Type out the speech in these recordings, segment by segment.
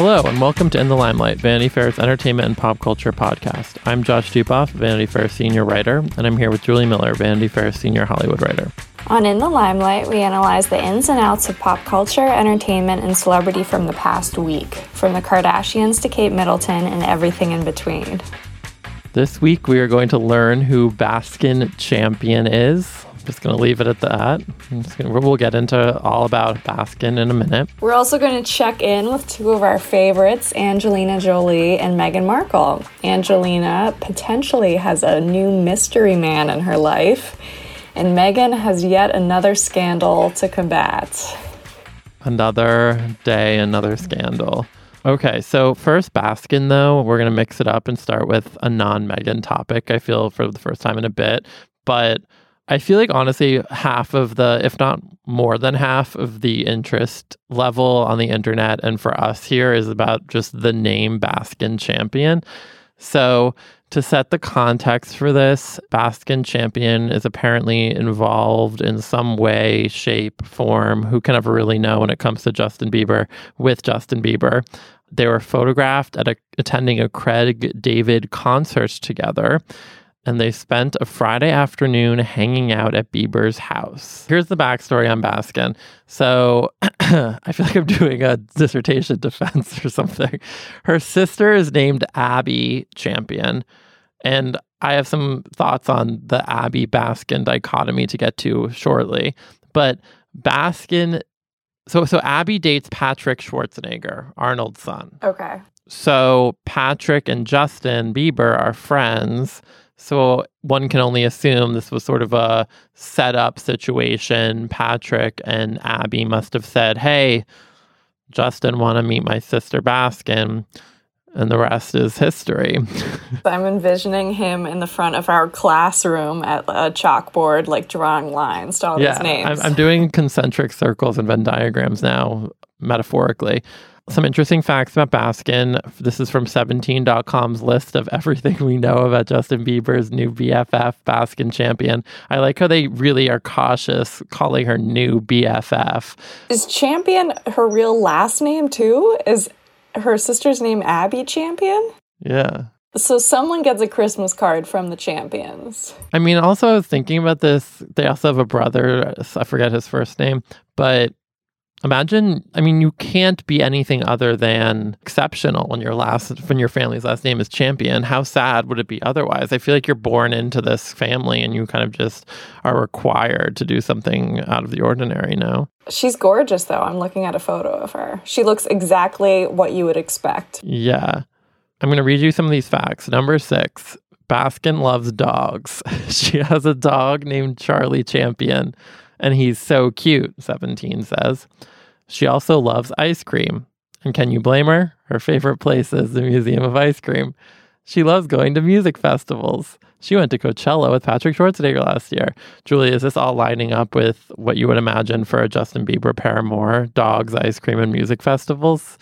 Hello, and welcome to In the Limelight, Vanity Fair's entertainment and pop culture podcast. I'm Josh Duboff, Vanity Fair senior writer, and I'm here with Julie Miller, Vanity Fair senior Hollywood writer. On In the Limelight, we analyze the ins and outs of pop culture, entertainment, and celebrity from the past week, from the Kardashians to Kate Middleton and everything in between. This week, we are going to learn who Baskin Champion is. Just going to leave it at that. Gonna, we'll get into all about Baskin in a minute. We're also going to check in with two of our favorites, Angelina Jolie and Meghan Markle. Angelina potentially has a new mystery man in her life, and Meghan has yet another scandal to combat. Another day, another scandal. Okay, so first Baskin though, we're gonna mix it up and start with a non-Meghan topic. I feel for the first time in a bit, but I feel like honestly, half of the, if not more than half of the interest level on the internet and for us here is about just the name Baskin Champion. So to set the context for this, Baskin Champion is apparently involved in some way, shape, form. Who can ever really know when it comes to Justin Bieber with Justin Bieber? They were photographed at a, attending a Craig David concert together and they spent a Friday afternoon hanging out at Bieber's house. Here's the backstory on Baskin. So I feel like I'm doing a dissertation defense or something. Her sister is named Abby Champion, and I have some thoughts on the Abby Baskin dichotomy to get to shortly. But Baskin, so so Abby dates Patrick Schwarzenegger, Arnold's son. Okay. So Patrick and Justin Bieber are friends. So one can only assume this was sort of a setup situation. Patrick and Abby must have said, "Hey, Justin, want to meet my sister Baskin." And the rest is history. I'm envisioning him in the front of our classroom at a chalkboard, like drawing lines to all yeah, these names. I'm, I'm doing concentric circles and Venn diagrams now, metaphorically some interesting facts about Baskin. This is from 17.com's list of everything we know about Justin Bieber's new BFF, Baskin Champion. I like how they really are cautious calling her new BFF. Is Champion her real last name too? Is her sister's name Abby Champion? Yeah. So someone gets a Christmas card from the champions. I mean, also I was thinking about this. They also have a brother. I forget his first name, but Imagine, I mean, you can't be anything other than exceptional when your last, when your family's last name is champion. How sad would it be otherwise? I feel like you're born into this family and you kind of just are required to do something out of the ordinary now. She's gorgeous, though. I'm looking at a photo of her. She looks exactly what you would expect. Yeah. I'm going to read you some of these facts. Number six Baskin loves dogs. she has a dog named Charlie Champion and he's so cute, 17 says. She also loves ice cream. And can you blame her? Her favorite place is the Museum of Ice Cream. She loves going to music festivals. She went to Coachella with Patrick Schwarzenegger last year. Julie, is this all lining up with what you would imagine for a Justin Bieber paramour, dogs, ice cream, and music festivals?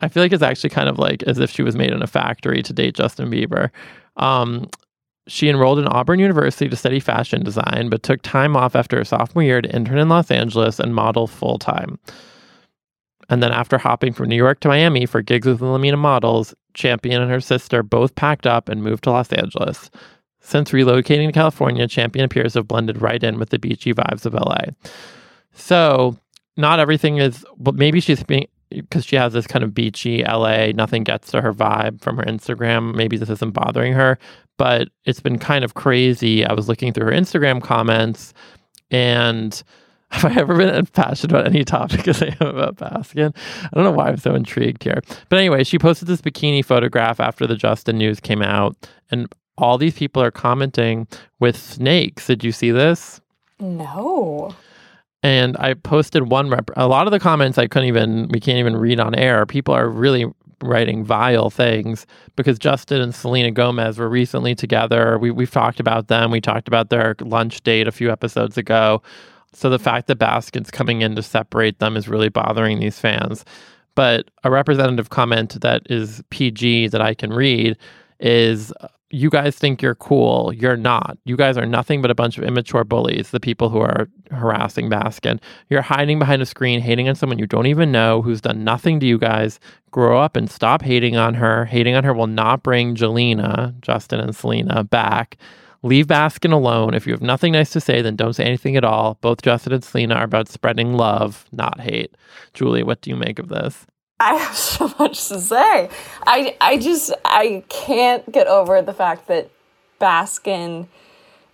I feel like it's actually kind of like as if she was made in a factory to date Justin Bieber. Um, she enrolled in Auburn University to study fashion design, but took time off after her sophomore year to intern in Los Angeles and model full time. And then, after hopping from New York to Miami for gigs with Wilhelmina Models, Champion and her sister both packed up and moved to Los Angeles. Since relocating to California, Champion appears to have blended right in with the beachy vibes of LA. So, not everything is, but maybe she's being, because she has this kind of beachy LA, nothing gets to her vibe from her Instagram. Maybe this isn't bothering her, but it's been kind of crazy. I was looking through her Instagram comments, and have I ever been as passionate about any topic as I am about Baskin? I don't know why I'm so intrigued here. But anyway, she posted this bikini photograph after the Justin news came out, and all these people are commenting with snakes. Did you see this? No. And I posted one rep. A lot of the comments I couldn't even, we can't even read on air. People are really writing vile things because Justin and Selena Gomez were recently together. We, we've talked about them. We talked about their lunch date a few episodes ago. So the fact that Baskin's coming in to separate them is really bothering these fans. But a representative comment that is PG that I can read is you guys think you're cool. You're not. You guys are nothing but a bunch of immature bullies, the people who are harassing Baskin. You're hiding behind a screen, hating on someone you don't even know who's done nothing to you guys. Grow up and stop hating on her. Hating on her will not bring Jelena, Justin, and Selena back. Leave Baskin alone. If you have nothing nice to say, then don't say anything at all. Both Justin and Selena are about spreading love, not hate. Julie, what do you make of this? I have so much to say. I I just I can't get over the fact that Baskin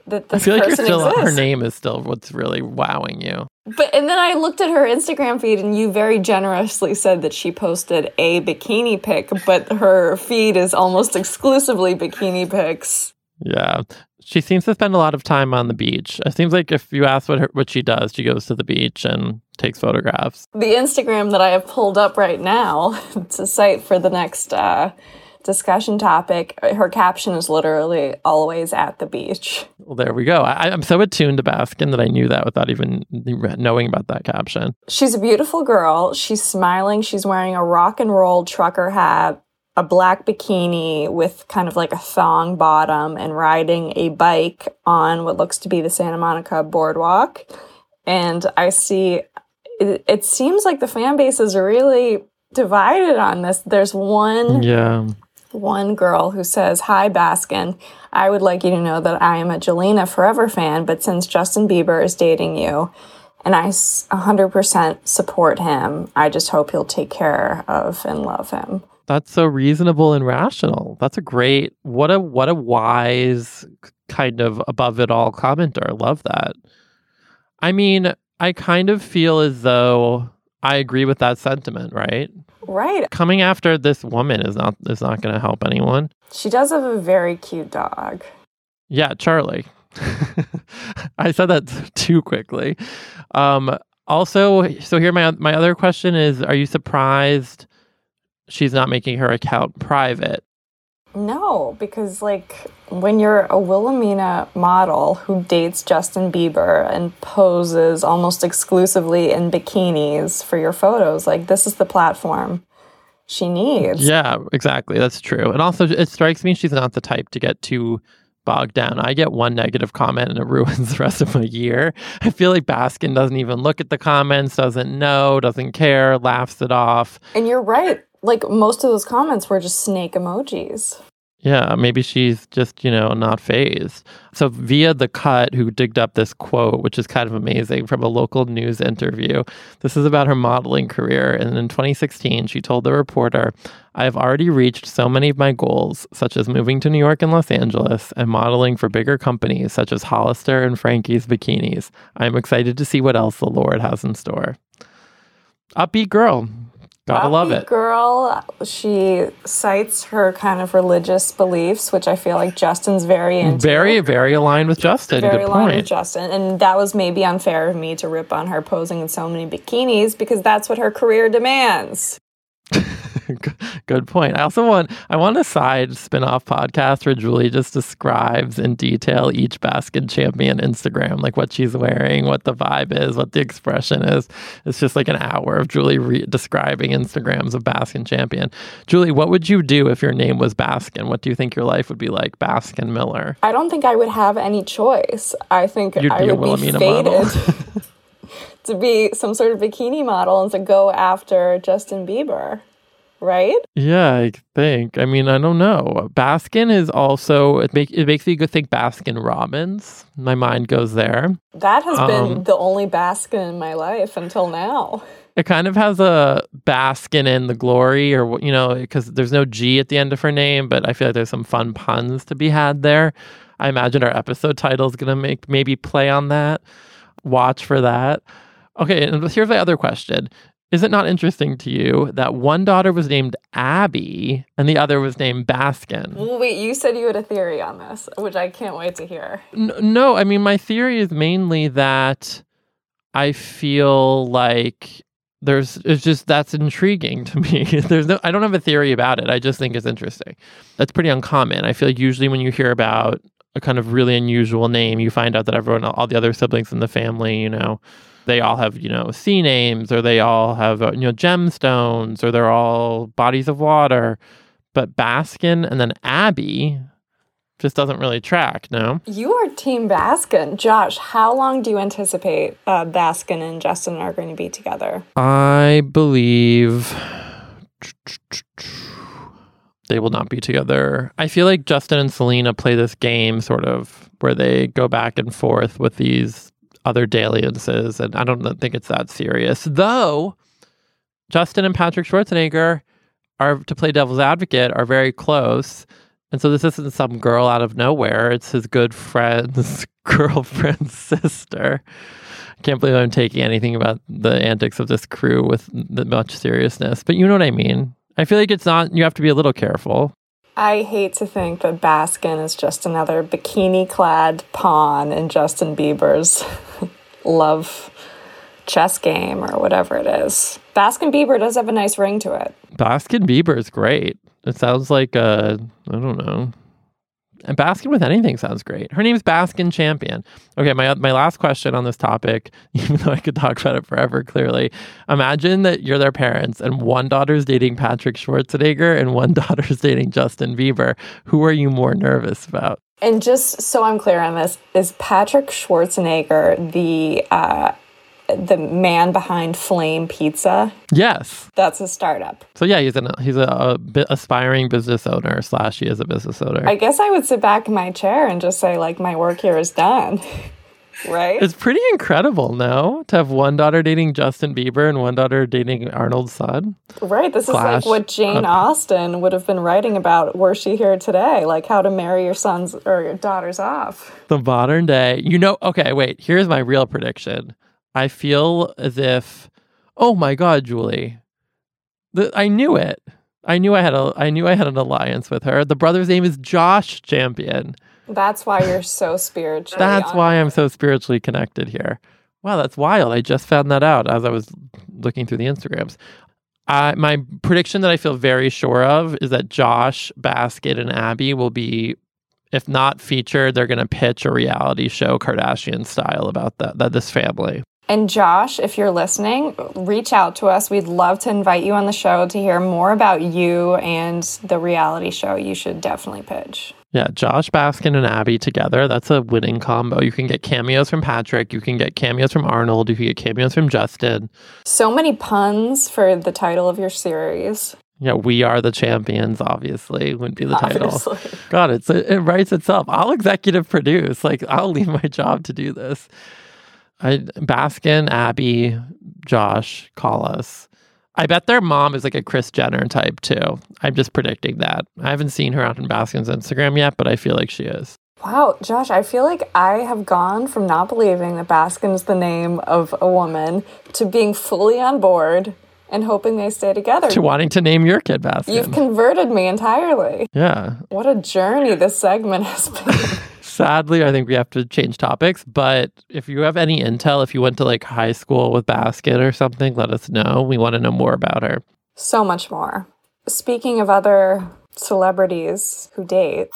that this I feel like you're person still exists. her name is still what's really wowing you. But and then I looked at her Instagram feed and you very generously said that she posted a bikini pic, but her feed is almost exclusively bikini pics. Yeah. She seems to spend a lot of time on the beach. It seems like if you ask what her, what she does, she goes to the beach and takes photographs. The Instagram that I have pulled up right now, it's a site for the next uh, discussion topic, her caption is literally always at the beach. Well, there we go. I, I'm so attuned to Baskin that I knew that without even knowing about that caption. She's a beautiful girl. She's smiling. She's wearing a rock and roll trucker hat, a black bikini with kind of like a thong bottom, and riding a bike on what looks to be the Santa Monica boardwalk. And I see, it, it seems like the fan base is really divided on this. There's one Yeah. one girl who says, Hi, Baskin. I would like you to know that I am a Jelena Forever fan, but since Justin Bieber is dating you, and I 100% support him, I just hope he'll take care of and love him. That's so reasonable and rational. That's a great what a what a wise kind of above it all commenter. Love that. I mean, I kind of feel as though I agree with that sentiment, right? Right. Coming after this woman is not is not going to help anyone. She does have a very cute dog. Yeah, Charlie. I said that too quickly. Um, also, so here my my other question is: Are you surprised she's not making her account private? No, because like when you're a Wilhelmina model who dates Justin Bieber and poses almost exclusively in bikinis for your photos, like this is the platform she needs. Yeah, exactly. That's true. And also, it strikes me she's not the type to get too bogged down. I get one negative comment and it ruins the rest of my year. I feel like Baskin doesn't even look at the comments, doesn't know, doesn't care, laughs it off. And you're right. Like most of those comments were just snake emojis. Yeah, maybe she's just, you know, not phased. So, via the cut, who digged up this quote, which is kind of amazing from a local news interview, this is about her modeling career. And in 2016, she told the reporter, I have already reached so many of my goals, such as moving to New York and Los Angeles and modeling for bigger companies such as Hollister and Frankie's Bikinis. I am excited to see what else the Lord has in store. Upbeat girl. Gotta love it. Girl, she cites her kind of religious beliefs, which I feel like Justin's very into. Very, very aligned with Justin. very Good aligned with. Justin. And that was maybe unfair of me to rip on her posing in so many bikinis because that's what her career demands. Good point. I also want I want a side spin-off podcast where Julie just describes in detail each Baskin champion Instagram, like what she's wearing, what the vibe is, what the expression is. It's just like an hour of Julie re- describing Instagrams of Baskin champion. Julie, what would you do if your name was Baskin? What do you think your life would be like, Baskin Miller? I don't think I would have any choice. I think You'd I be would be fated to be some sort of bikini model and to go after Justin Bieber, right? Yeah, I think. I mean, I don't know. Baskin is also it make it makes me go think Baskin Robbins. My mind goes there. That has been Um, the only Baskin in my life until now. it kind of has a baskin in the glory or you know because there's no g at the end of her name but i feel like there's some fun puns to be had there i imagine our episode title is going to make maybe play on that watch for that okay and here's my other question is it not interesting to you that one daughter was named abby and the other was named baskin Well, wait, you said you had a theory on this, which I can't wait to hear. N- no, I mean my theory is mainly that I feel like there's it's just that's intriguing to me. there's no I don't have a theory about it. I just think it's interesting. That's pretty uncommon. I feel like usually when you hear about a kind of really unusual name, you find out that everyone all the other siblings in the family, you know, they all have, you know, sea names or they all have, uh, you know, gemstones or they're all bodies of water. But Baskin and then Abby just doesn't really track, no? You are Team Baskin. Josh, how long do you anticipate uh, Baskin and Justin are going to be together? I believe they will not be together. I feel like Justin and Selena play this game sort of where they go back and forth with these other dalliances, and I don't think it's that serious. Though Justin and Patrick Schwarzenegger are to play devil's advocate are very close. And so this isn't some girl out of nowhere. It's his good friend's girlfriend's sister. I can't believe I'm taking anything about the antics of this crew with much seriousness. But you know what I mean. I feel like it's not, you have to be a little careful. I hate to think that Baskin is just another bikini clad pawn in Justin Bieber's love chess game or whatever it is. Baskin Bieber does have a nice ring to it. Baskin Bieber is great. It sounds like a, I don't know. And Baskin with anything sounds great. Her name's Baskin Champion. Okay, my my last question on this topic, even though I could talk about it forever, clearly. Imagine that you're their parents and one daughter's dating Patrick Schwarzenegger and one daughter's dating Justin Bieber. Who are you more nervous about? And just so I'm clear on this, is Patrick Schwarzenegger the uh, the man behind Flame Pizza. Yes, that's a startup. So yeah, he's an he's a, a aspiring business owner slash he is a business owner. I guess I would sit back in my chair and just say like my work here is done. right? It's pretty incredible, no, to have one daughter dating Justin Bieber and one daughter dating Arnold's son. Right. This Clash is like what Jane Austen would have been writing about were she here today, like how to marry your sons or your daughters off. The modern day. You know, okay, wait, here's my real prediction. I feel as if, oh my God, Julie, the, I knew it. I knew I had a I knew I had an alliance with her. The brother's name is Josh Champion. That's why you're so spiritually. that's why I'm so spiritually connected here. Wow, that's wild. I just found that out as I was looking through the Instagrams. Uh, my prediction that I feel very sure of is that Josh, Baskin, and Abby will be if not featured, they're going to pitch a reality show Kardashian style about that, that this family. And Josh, if you're listening, reach out to us. We'd love to invite you on the show to hear more about you and the reality show you should definitely pitch. Yeah, Josh Baskin and Abby together. That's a winning combo. You can get cameos from Patrick. You can get cameos from Arnold. You can get cameos from Justin. So many puns for the title of your series. Yeah, we are the champions. Obviously, would be the obviously. title. God, it's it writes itself. I'll executive produce. Like I'll leave my job to do this. I, Baskin, Abby, Josh, call us. I bet their mom is like a Kris Jenner type too. I'm just predicting that. I haven't seen her out on Baskin's Instagram yet, but I feel like she is. Wow, Josh, I feel like I have gone from not believing that Baskin's the name of a woman to being fully on board and hoping they stay together. To wanting to name your kid Baskin. You've converted me entirely. Yeah. What a journey this segment has been. sadly, I think we have to change topics. But if you have any intel, if you went to like high school with Baskin or something, let us know. We want to know more about her. So much more. Speaking of other celebrities who date,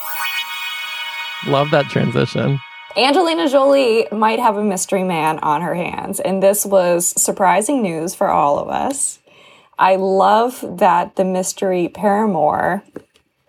love that transition. Angelina Jolie might have a mystery man on her hands, and this was surprising news for all of us. I love that the mystery paramour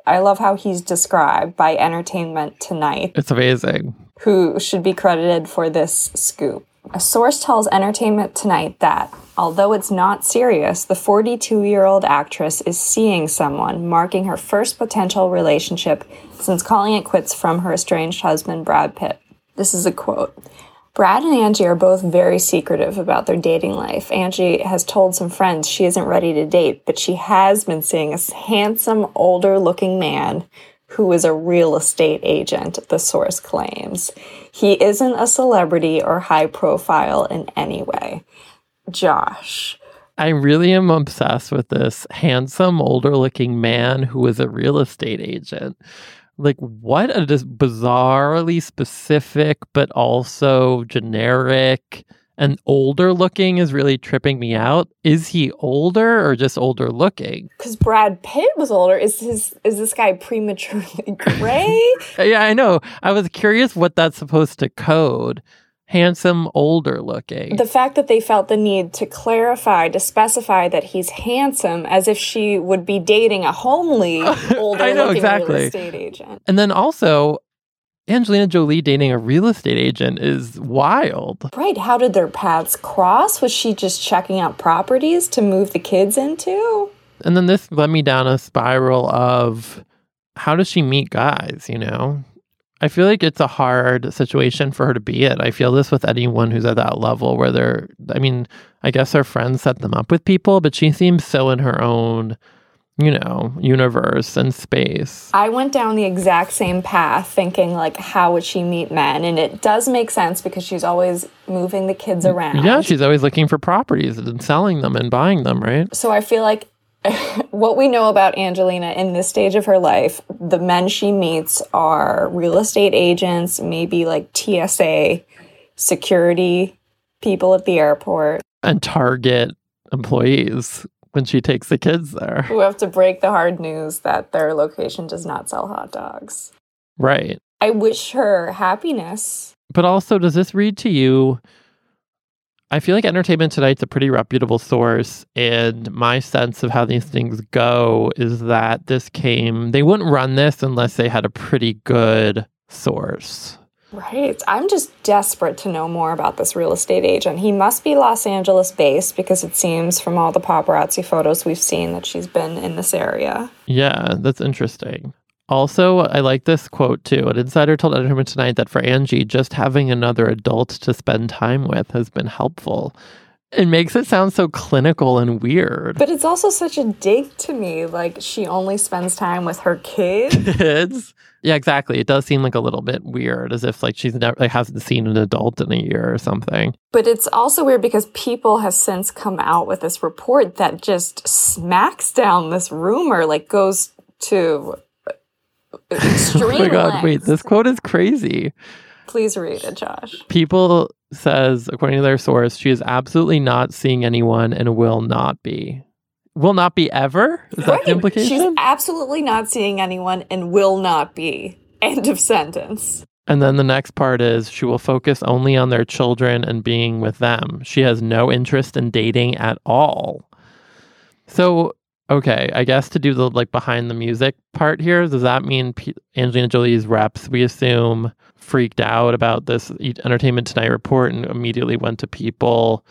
I love how he's described by Entertainment Tonight. It's amazing. Who should be credited for this scoop. A source tells Entertainment Tonight that, although it's not serious, the 42 year old actress is seeing someone, marking her first potential relationship since calling it quits from her estranged husband, Brad Pitt. This is a quote. Brad and Angie are both very secretive about their dating life. Angie has told some friends she isn't ready to date, but she has been seeing a handsome, older looking man who is a real estate agent, the source claims. He isn't a celebrity or high profile in any way. Josh. I really am obsessed with this handsome, older looking man who is a real estate agent like what a just bizarrely specific but also generic and older looking is really tripping me out. Is he older or just older looking? Because Brad Pitt was older. Is his is this guy prematurely gray? yeah, I know. I was curious what that's supposed to code handsome, older looking. The fact that they felt the need to clarify, to specify that he's handsome, as if she would be dating a homely, older I know, looking exactly. real estate agent. And then also, Angelina Jolie dating a real estate agent is wild. Right. How did their paths cross? Was she just checking out properties to move the kids into? And then this led me down a spiral of how does she meet guys, you know? I feel like it's a hard situation for her to be in. I feel this with anyone who's at that level where they're, I mean, I guess her friends set them up with people, but she seems so in her own, you know, universe and space. I went down the exact same path thinking, like, how would she meet men? And it does make sense because she's always moving the kids around. Yeah, she's always looking for properties and selling them and buying them, right? So I feel like what we know about Angelina in this stage of her life, the men she meets are real estate agents, maybe like TSA security people at the airport. And Target employees when she takes the kids there. Who have to break the hard news that their location does not sell hot dogs. Right. I wish her happiness. But also, does this read to you? I feel like Entertainment Tonight's a pretty reputable source, and my sense of how these things go is that this came, they wouldn't run this unless they had a pretty good source. Right. I'm just desperate to know more about this real estate agent. He must be Los Angeles based because it seems from all the paparazzi photos we've seen that she's been in this area. Yeah, that's interesting. Also, I like this quote too. An insider told Entertainment Tonight that for Angie, just having another adult to spend time with has been helpful. It makes it sound so clinical and weird. But it's also such a dig to me. Like she only spends time with her kids. Kids. Yeah, exactly. It does seem like a little bit weird, as if like she's never like hasn't seen an adult in a year or something. But it's also weird because people have since come out with this report that just smacks down this rumor, like goes to extreme. oh my god! Wait, this quote is crazy. Please read it, Josh. People says, according to their source, she is absolutely not seeing anyone and will not be. Will not be ever? Is that the implication? She's absolutely not seeing anyone and will not be. End of sentence. And then the next part is she will focus only on their children and being with them. She has no interest in dating at all. So, okay, I guess to do the like behind the music part here, does that mean P- Angelina Jolie's reps, we assume, freaked out about this Entertainment Tonight report and immediately went to people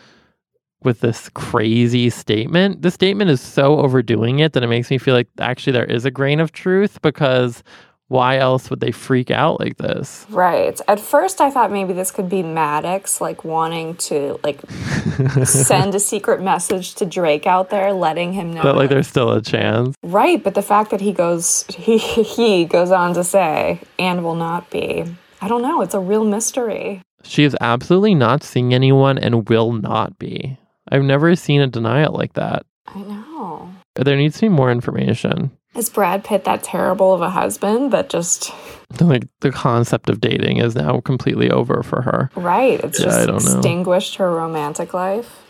with this crazy statement? This statement is so overdoing it that it makes me feel like actually there is a grain of truth because why else would they freak out like this? Right. At first, I thought maybe this could be Maddox, like wanting to like send a secret message to Drake out there, letting him know. That like there's still a chance. right, but the fact that he goes, he he goes on to say, and will not be. I don't know. It's a real mystery. She is absolutely not seeing anyone and will not be. I've never seen a denial like that. I know. There needs to be more information. Is Brad Pitt that terrible of a husband that just Like the concept of dating is now completely over for her. right? It's Yeah, I just don't know. extinguished her romantic life.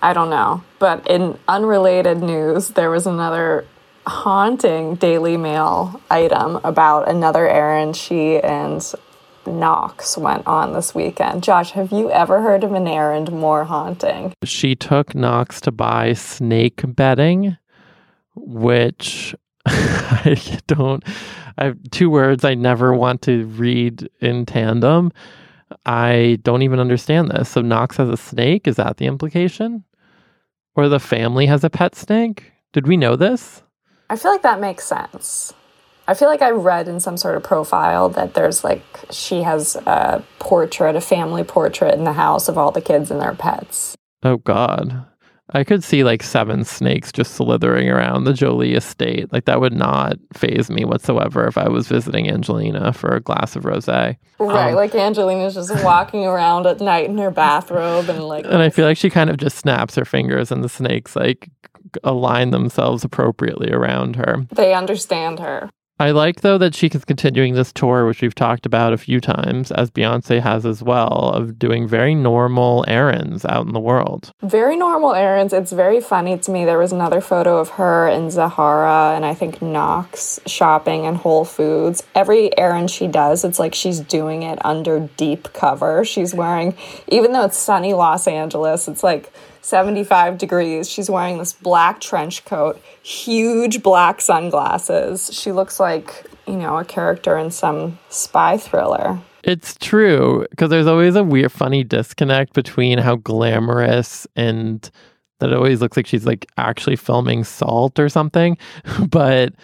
I don't know. But in unrelated news, there was another haunting Daily Mail item about another errand she and Knox went on this weekend. Josh, have you ever heard of an errand more haunting? She took Knox to buy snake bedding, which I don't. I have two words I never want to read in tandem. I don't even understand this. So Knox has a snake. Is that the implication? Or the family has a pet snake? Did we know this? I feel like that makes sense. I feel like I read in some sort of profile that there's like she has a portrait, a family portrait in the house of all the kids and their pets. Oh God. I could see like seven snakes just slithering around the Jolie estate. Like that would not phase me whatsoever if I was visiting Angelina for a glass of rosé. Right, Um, like Angelina's just walking around at night in her bathrobe and like And I feel like she kind of just snaps her fingers and the snakes like align themselves appropriately around her. they understand her. I like though that she is continuing this tour, which we've talked about a few times, as Beyonce has as well, of doing very normal errands out in the world. Very normal errands. It's very funny to me. There was another photo of her and Zahara and I think Knox shopping in Whole Foods. Every errand she does, it's like she's doing it under deep cover. She's wearing, even though it's sunny Los Angeles, it's like 75 degrees. She's wearing this black trench coat, huge black sunglasses. She looks like you know, a character in some spy thriller. It's true because there's always a weird, funny disconnect between how glamorous and that it always looks like she's like actually filming Salt or something, but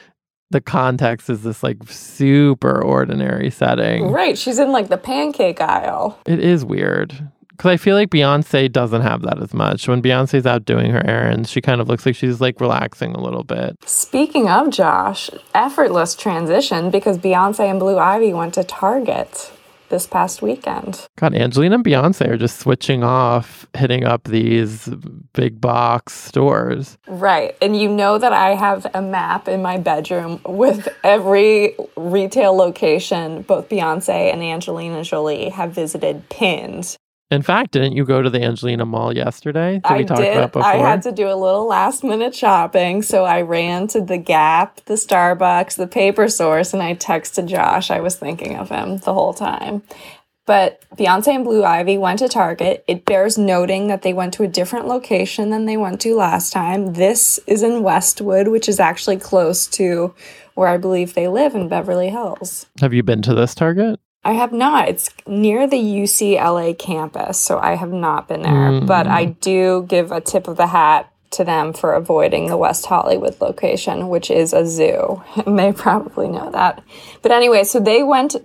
the context is this like super ordinary setting. Right. She's in like the pancake aisle. It is weird because I feel like Beyonce doesn't have that as much. When Beyonce's out doing her errands, she kind of looks like she's like relaxing a little bit. Speaking of Josh, effortless transition because Beyonce and Blue Ivy went to Target this past weekend. God, Angelina and Beyonce are just switching off, hitting up these big box stores. Right. And you know that I have a map in my bedroom with every retail location both Beyonce and Angelina Jolie have visited pinned. In fact, didn't you go to the Angelina Mall yesterday? I did. about before? I had to do a little last minute shopping, so I ran to the Gap, the Starbucks, the Paper Source, and I texted Josh. I was thinking of him the whole time. But Beyonce and Blue Ivy went to Target. It bears noting that they went to a different location than they went to last time. This is in Westwood, which is actually close to where I believe they live in Beverly Hills. Have you been to this Target? I have not. It's near the UCLA campus, so I have not been there. Mm. But I do give a tip of the hat to them for avoiding the West Hollywood location, which is a zoo. they probably know that. But anyway, so they went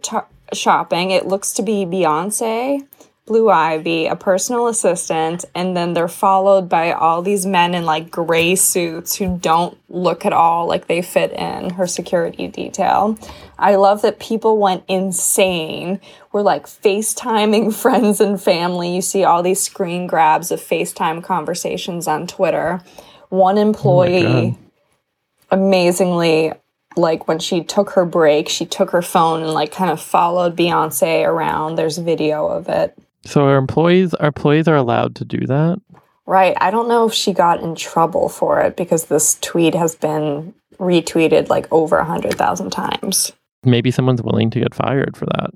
shopping. It looks to be Beyonce, Blue Ivy, a personal assistant, and then they're followed by all these men in like gray suits who don't look at all like they fit in her security detail. I love that people went insane. We're like FaceTiming friends and family. You see all these screen grabs of FaceTime conversations on Twitter. One oh employee amazingly like when she took her break, she took her phone and like kind of followed Beyonce around. There's video of it. So our employees, our employees are allowed to do that. Right. I don't know if she got in trouble for it because this tweet has been retweeted like over a hundred thousand times. Maybe someone's willing to get fired for that.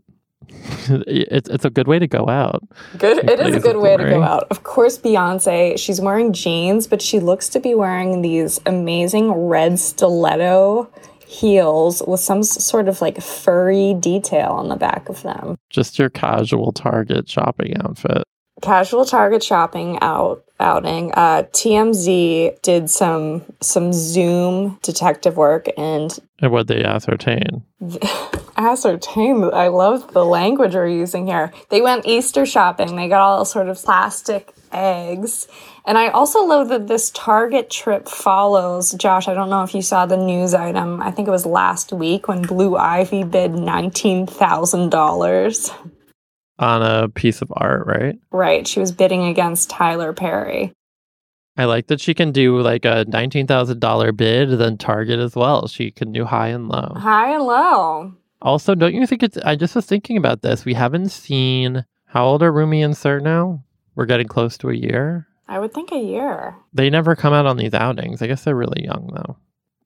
it's it's a good way to go out. Good. It is a good way to go out. Of course, Beyonce, she's wearing jeans, but she looks to be wearing these amazing red stiletto heels with some sort of like furry detail on the back of them. Just your casual Target shopping outfit. casual target shopping out outing uh tmz did some some zoom detective work and And what they ascertain. ascertain i love the language we're using here they went easter shopping they got all sort of plastic eggs and i also love that this target trip follows josh i don't know if you saw the news item i think it was last week when blue ivy bid $19000 on a piece of art, right? right she was bidding against tyler perry I like that she can do like a nineteen thousand dollar bid, then Target as well. She can do high and low. high and low Also, don't you think it's? I just was thinking about this. We haven't seen how old are Rumi and Sir now? We're getting close to a year. I would think a year. They never come out on these outings. I guess they're really young though.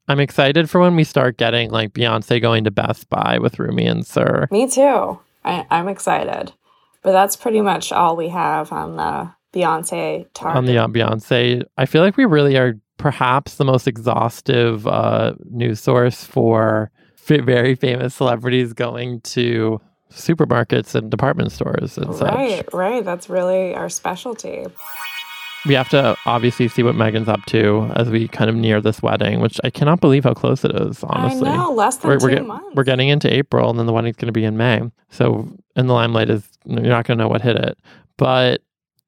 I'm excited for when we start getting like Beyonce going to Best Buy with Rumi and Sir. Me too. I, I'm excited. But that's pretty much all we have on the Beyonce target. on the uh, Beyonce. I feel like we really are perhaps the most exhaustive uh, news source for f- very famous celebrities going to supermarkets and department stores and such. right, right. That's really our specialty. We have to obviously see what Meghan's up to as we kind of near this wedding, which I cannot believe how close it is, honestly. I know, less than We're, 2 we're, get- months. we're getting into April and then the wedding's going to be in May. So, in the limelight is you're not going to know what hit it. But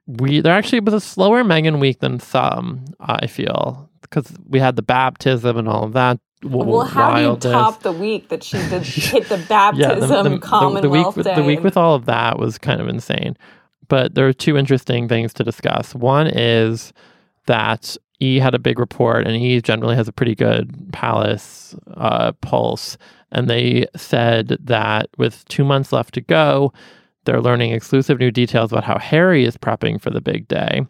we there actually was a slower Meghan week than some, I feel, because we had the baptism and all of that. W- well, how do you top the week that she did hit the yeah, baptism the, the, the, the week with, Day? the week with all of that was kind of insane. But there are two interesting things to discuss. One is that E had a big report, and E generally has a pretty good palace uh, pulse. And they said that with two months left to go, they're learning exclusive new details about how Harry is prepping for the big day.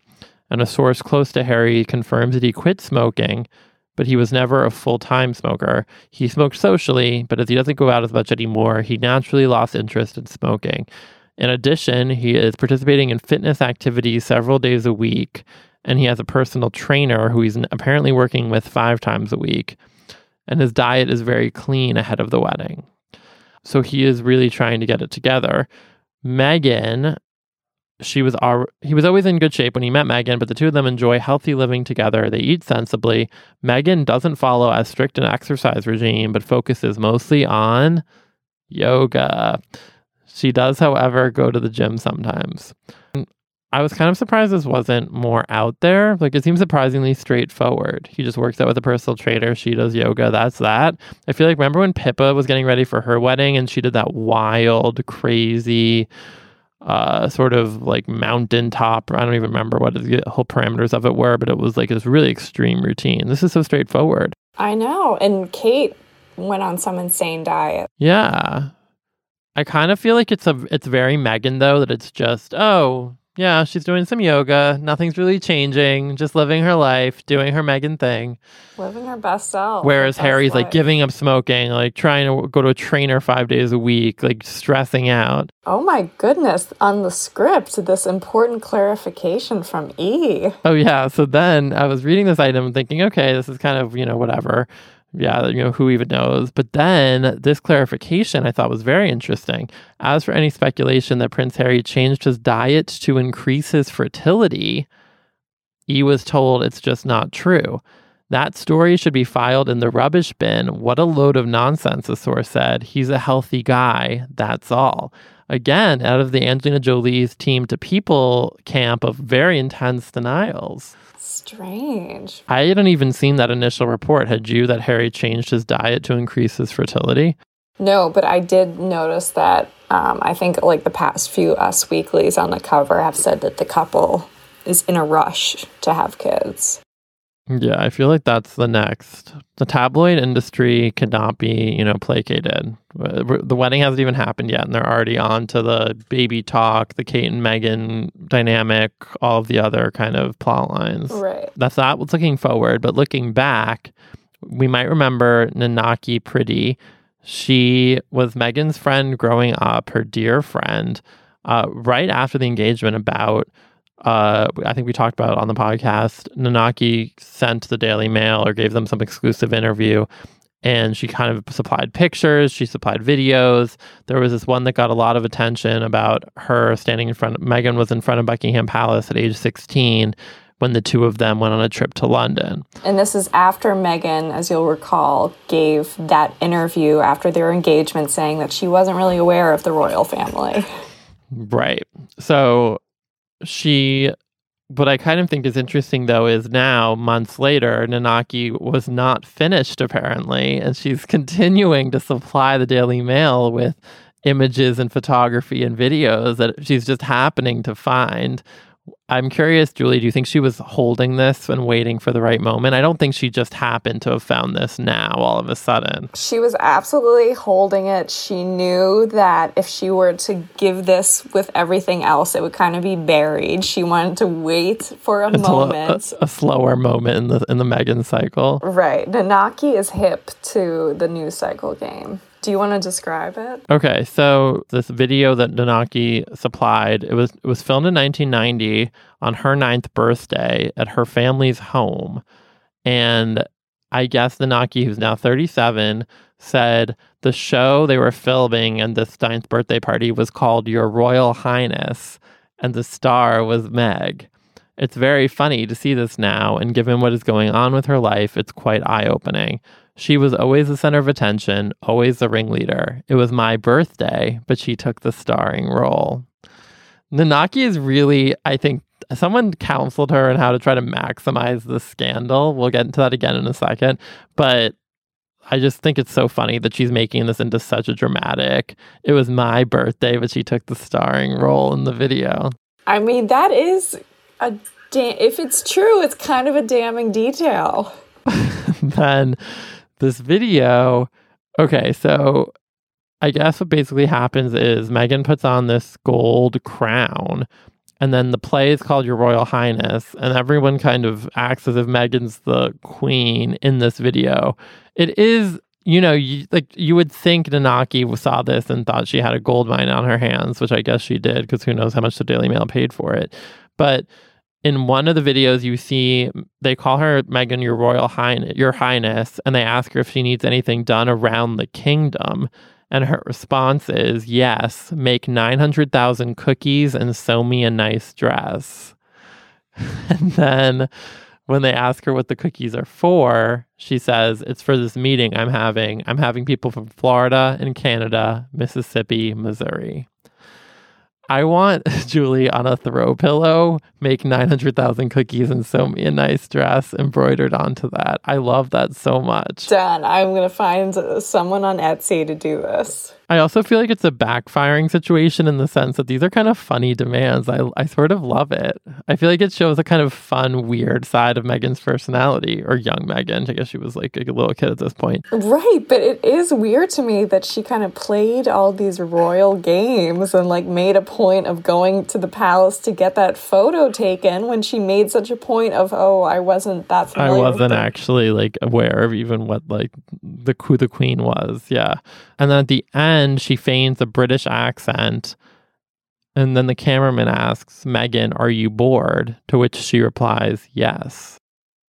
And a source close to Harry confirms that he quit smoking, but he was never a full time smoker. He smoked socially, but as he doesn't go out as much anymore, he naturally lost interest in smoking. In addition, he is participating in fitness activities several days a week, and he has a personal trainer who he's apparently working with five times a week. and his diet is very clean ahead of the wedding. So he is really trying to get it together. Meghan, she was al- he was always in good shape when he met Meghan, but the two of them enjoy healthy living together. They eat sensibly. Meghan doesn't follow as strict an exercise regime, but focuses mostly on yoga. She does, however, go to the gym sometimes. I was kind of surprised this wasn't more out there. Like it seems surprisingly straightforward. He just works out with a personal trainer. She does yoga. That's that. I feel like remember when Pippa was getting ready for her wedding and she did that wild, crazy, uh, sort of like mountaintop. I don't even remember what the whole parameters of it were, but it was like this really extreme routine. This is so straightforward. I know. And Kate went on some insane diet. Yeah. I kind of feel like it's a it's very Meghan though that it's just oh yeah, she's doing some yoga. Nothing's really changing. Just living her life, doing her Meghan thing. Living her best self. Whereas best Harry's like giving up smoking, like trying to go to a trainer five days a week, like stressing out. Oh my goodness. On the script, this important clarification from E. Oh yeah. So then I was reading this item thinking, okay, this is kind of, you know, whatever. Yeah, you know, who even knows? But then this clarification I thought was very interesting. As for any speculation that Prince Harry changed his diet to increase his fertility, he was told it's just not true. That story should be filed in the rubbish bin. What a load of nonsense, the source said. He's a healthy guy. That's all. Again, out of the Angelina Jolie's team to people camp of very intense denials. Strange. I hadn't even seen that initial report. Had you that Harry changed his diet to increase his fertility? No, but I did notice that um, I think like the past few Us Weeklies on the cover have said that the couple is in a rush to have kids. Yeah, I feel like that's the next. The tabloid industry cannot be, you know, placated. Uh, The wedding hasn't even happened yet, and they're already on to the baby talk, the Kate and Meghan dynamic, all of the other kind of plot lines. Right. That's not what's looking forward, but looking back, we might remember Ninaki Priddy. She was Meghan's friend growing up, her dear friend. Uh, right after the engagement, about uh, I think we talked about it on the podcast. Ninaki sent the Daily Mail or gave them some exclusive interview, and she kind of supplied pictures. She supplied videos. There was this one that got a lot of attention about her standing in front. Meghan was in front of Buckingham Palace at age 16 when the two of them went on a trip to London. And this is after Meghan, as you'll recall, gave that interview after their engagement saying that she wasn't really aware of the royal family. Right. So she, what I kind of think is interesting though is now, months later, Ninaki was not finished apparently, and she's continuing to supply the Daily Mail with images and photography and videos that she's just happening to find. I'm curious, Julie, do you think she was holding this and waiting for the right moment? I don't think she just happened to have found this now all of a sudden. She was absolutely holding it. She knew that if she were to give this with everything else, it would kind of be buried. She wanted to wait for a Until moment. A, a slower moment in the in the Meghan cycle. Right. Ninaki is hip to the news cycle game. Do you want to describe it? Okay, so this video that Ninaki supplied, it was it was filmed in 1990 on her ninth birthday at her family's home. And I guess Ninaki, who's now 37, said the show they were filming and this ninth birthday party was called Your Royal Highness, and the star was Meg. It's very funny to see this now, and given what is going on with her life, it's quite eye opening. She was always the center of attention, always the ringleader. It was my birthday, but she took the starring role. Ninaki is really, I think, someone counseled her on how to try to maximize the scandal. We'll get into that again in a second. But I just think it's so funny that she's making this into such a dramatic. It was my birthday, but she took the starring role in the video. I mean, that is a da- if it's true, it's kind of a damning detail. then this video, okay, so I guess what basically happens is Meghan puts on this gold crown, and then the play is called Your Royal Highness, and everyone kind of acts as if Meghan's the queen in this video. It is, you know, you, like you would think Ninaki saw this and thought she had a gold mine on her hands, which I guess she did, because who knows how much the Daily Mail paid for it. But in one of the videos you see they call her Meghan your royal highness your highness and they ask her if she needs anything done around the kingdom. And her response is yes make 900,000 cookies and sew me a nice dress. And then when they ask her what the cookies are for she says it's for this meeting I'm having. I'm having people from Florida and Canada Mississippi Missouri I want Julie on a throw pillow, make 900,000 cookies and sew me a nice dress embroidered onto that. I love that so much. Done. I'm going to find someone on Etsy to do this. I also feel like it's a backfiring situation in the sense that these are kind of funny demands. I, I sort of love it. I feel like it shows a kind of fun, weird side of Meghan's personality, or young Meghan. I guess she was like a little kid at this point. Right, but it is weird to me that she kind of played all these royal games and like made a point of going to the palace to get that photo taken when she made such a point of, oh, I wasn't that familiar. I wasn't actually like aware of even what like the who the queen was. Yeah. And then at the end, she feigns a British accent. And then the cameraman asks, Meghan, are you bored? To which she replies, yes.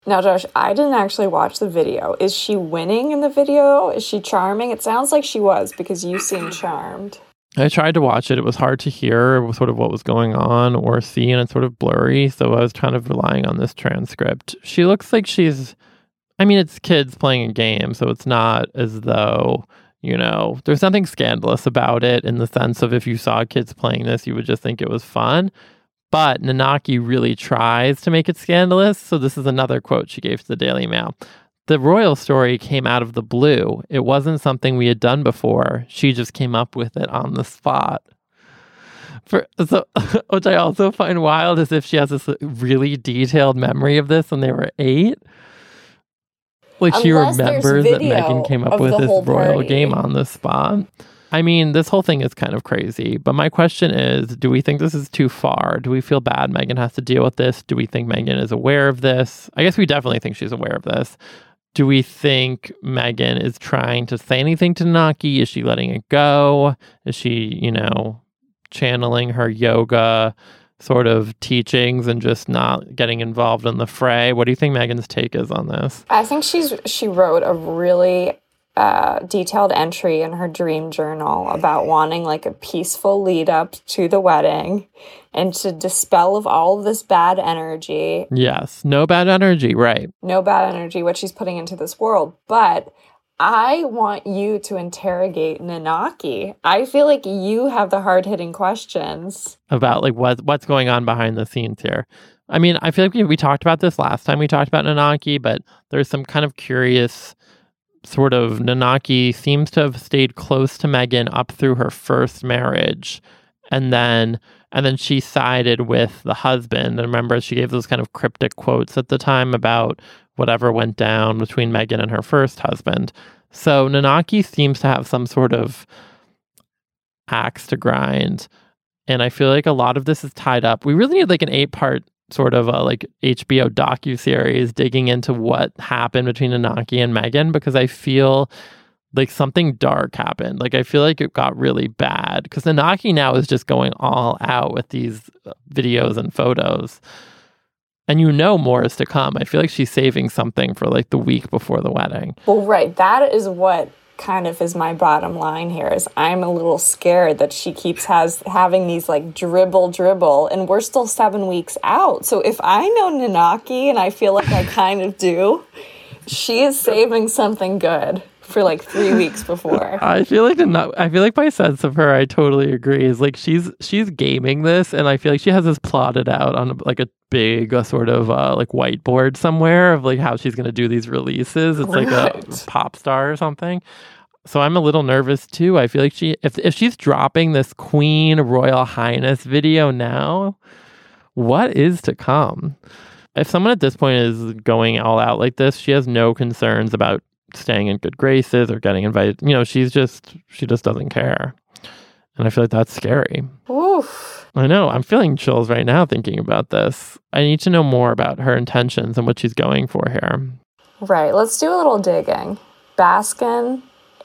Now, Josh, I didn't actually watch the video. Is she winning in the video? Is she charming? It sounds like she was because you seem charmed. I tried to watch it. It was hard to hear sort of what was going on or see, and it's sort of blurry. So I was kind of relying on this transcript. She looks like she's, I mean, it's kids playing a game. So it's not as though you know, there's nothing scandalous about it in the sense of if you saw kids playing this, you would just think it was fun. But Ninaki really tries to make it scandalous. So this is another quote she gave to the Daily Mail. The royal story came out of the blue. It wasn't something we had done before. She just came up with it on the spot. For, so, which I also find wild is if she has this really detailed memory of this when they were eight. Like she remembers that Meghan came up with this royal party. game on the spot. I mean, this whole thing is kind of crazy. But my question is do we think this is too far? Do we feel bad Meghan has to deal with this? Do we think Meghan is aware of this? I guess we definitely think she's aware of this. Do we think Meghan is trying to say anything to Naki? Is she letting it go? Is she, you know, channeling her yoga sort of teachings and just not getting involved in the fray. What do you think Meghan's take is on this? I think she's she wrote a really uh, detailed entry in her dream journal about wanting like a peaceful lead up to the wedding and to dispel of all of this bad energy. Yes, no bad energy, right? No bad energy, what she's putting into this world. But I want you to interrogate Ninaki. I feel like you have the hard hitting questions about like what what's going on behind the scenes here. I mean, I feel like we, we talked about this last time we talked about Ninaki, but there's some kind of curious sort of Ninaki seems to have stayed close to Meghan up through her first marriage. And then and then she sided with the husband. And remember, she gave those kind of cryptic quotes at the time about whatever went down between Meghan and her first husband. So Ninaki seems to have some sort of axe to grind. And I feel like a lot of this is tied up. We really need like an eight part sort of a like HBO docu series digging into what happened between Ninaki and Meghan because I feel like something dark happened. Like I feel like it got really bad because Ninaki now is just going all out with these uh, videos and photos and you know more is to come. I feel like she's saving something for like the week before the wedding. Well, right. That is what kind of is my bottom line here is I'm a little scared that she keeps has having these like dribble dribble and we're still 7 weeks out. So if I know Ninaki and I feel like I kind of do, she is saving something good for like three weeks before. I feel like not. I feel like my sense of her, I totally agree. Is like she's she's gaming this, and I feel like she has this plotted out on like a big a sort of uh, like whiteboard somewhere of like how she's gonna do these releases. It's right. like a pop star or something. So I'm a little nervous too. I feel like she if if she's dropping this Queen Royal Highness video now, what is to come? If someone at this point is going all out like this, she has no concerns about staying in good graces or getting invited. You know, she's just she just doesn't care. And I feel like that's scary. Oof. I know. I'm feeling chills right now thinking about this. I need to know more about her intentions and what she's going for here. Right. Let's do a little digging. Baskin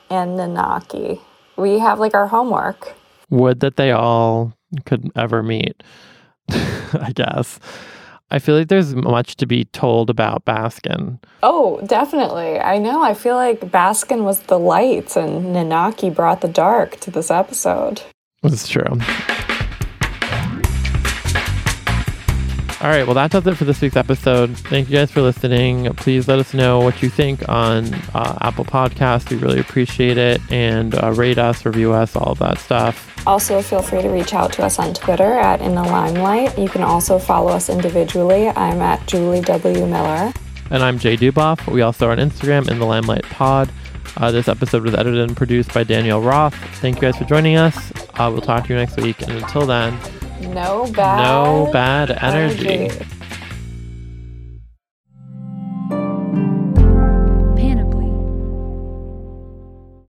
and Ninaki. We have like our homework. Would that they all could ever meet, I guess. I feel like there's much to be told about Baskin. Oh, definitely. I know. I feel like Baskin was the light and Ninaki brought the dark to this episode. It's true. All right, well, that does it for this week's episode. Thank you guys for listening. Please let us know what you think on uh, Apple Podcasts. We really appreciate it. And uh, rate us, review us, all of that stuff. Also, feel free to reach out to us on Twitter at In the Limelight. You can also follow us individually. I'm at Julie W. Miller. And I'm Jay Duboff. We also are on Instagram, In the Limelight Pod. Uh, this episode was edited and produced by Danielle Roth. Thank you guys for joining us. Uh, we'll talk to you next week. And until then, no bad, no bad energy. energy.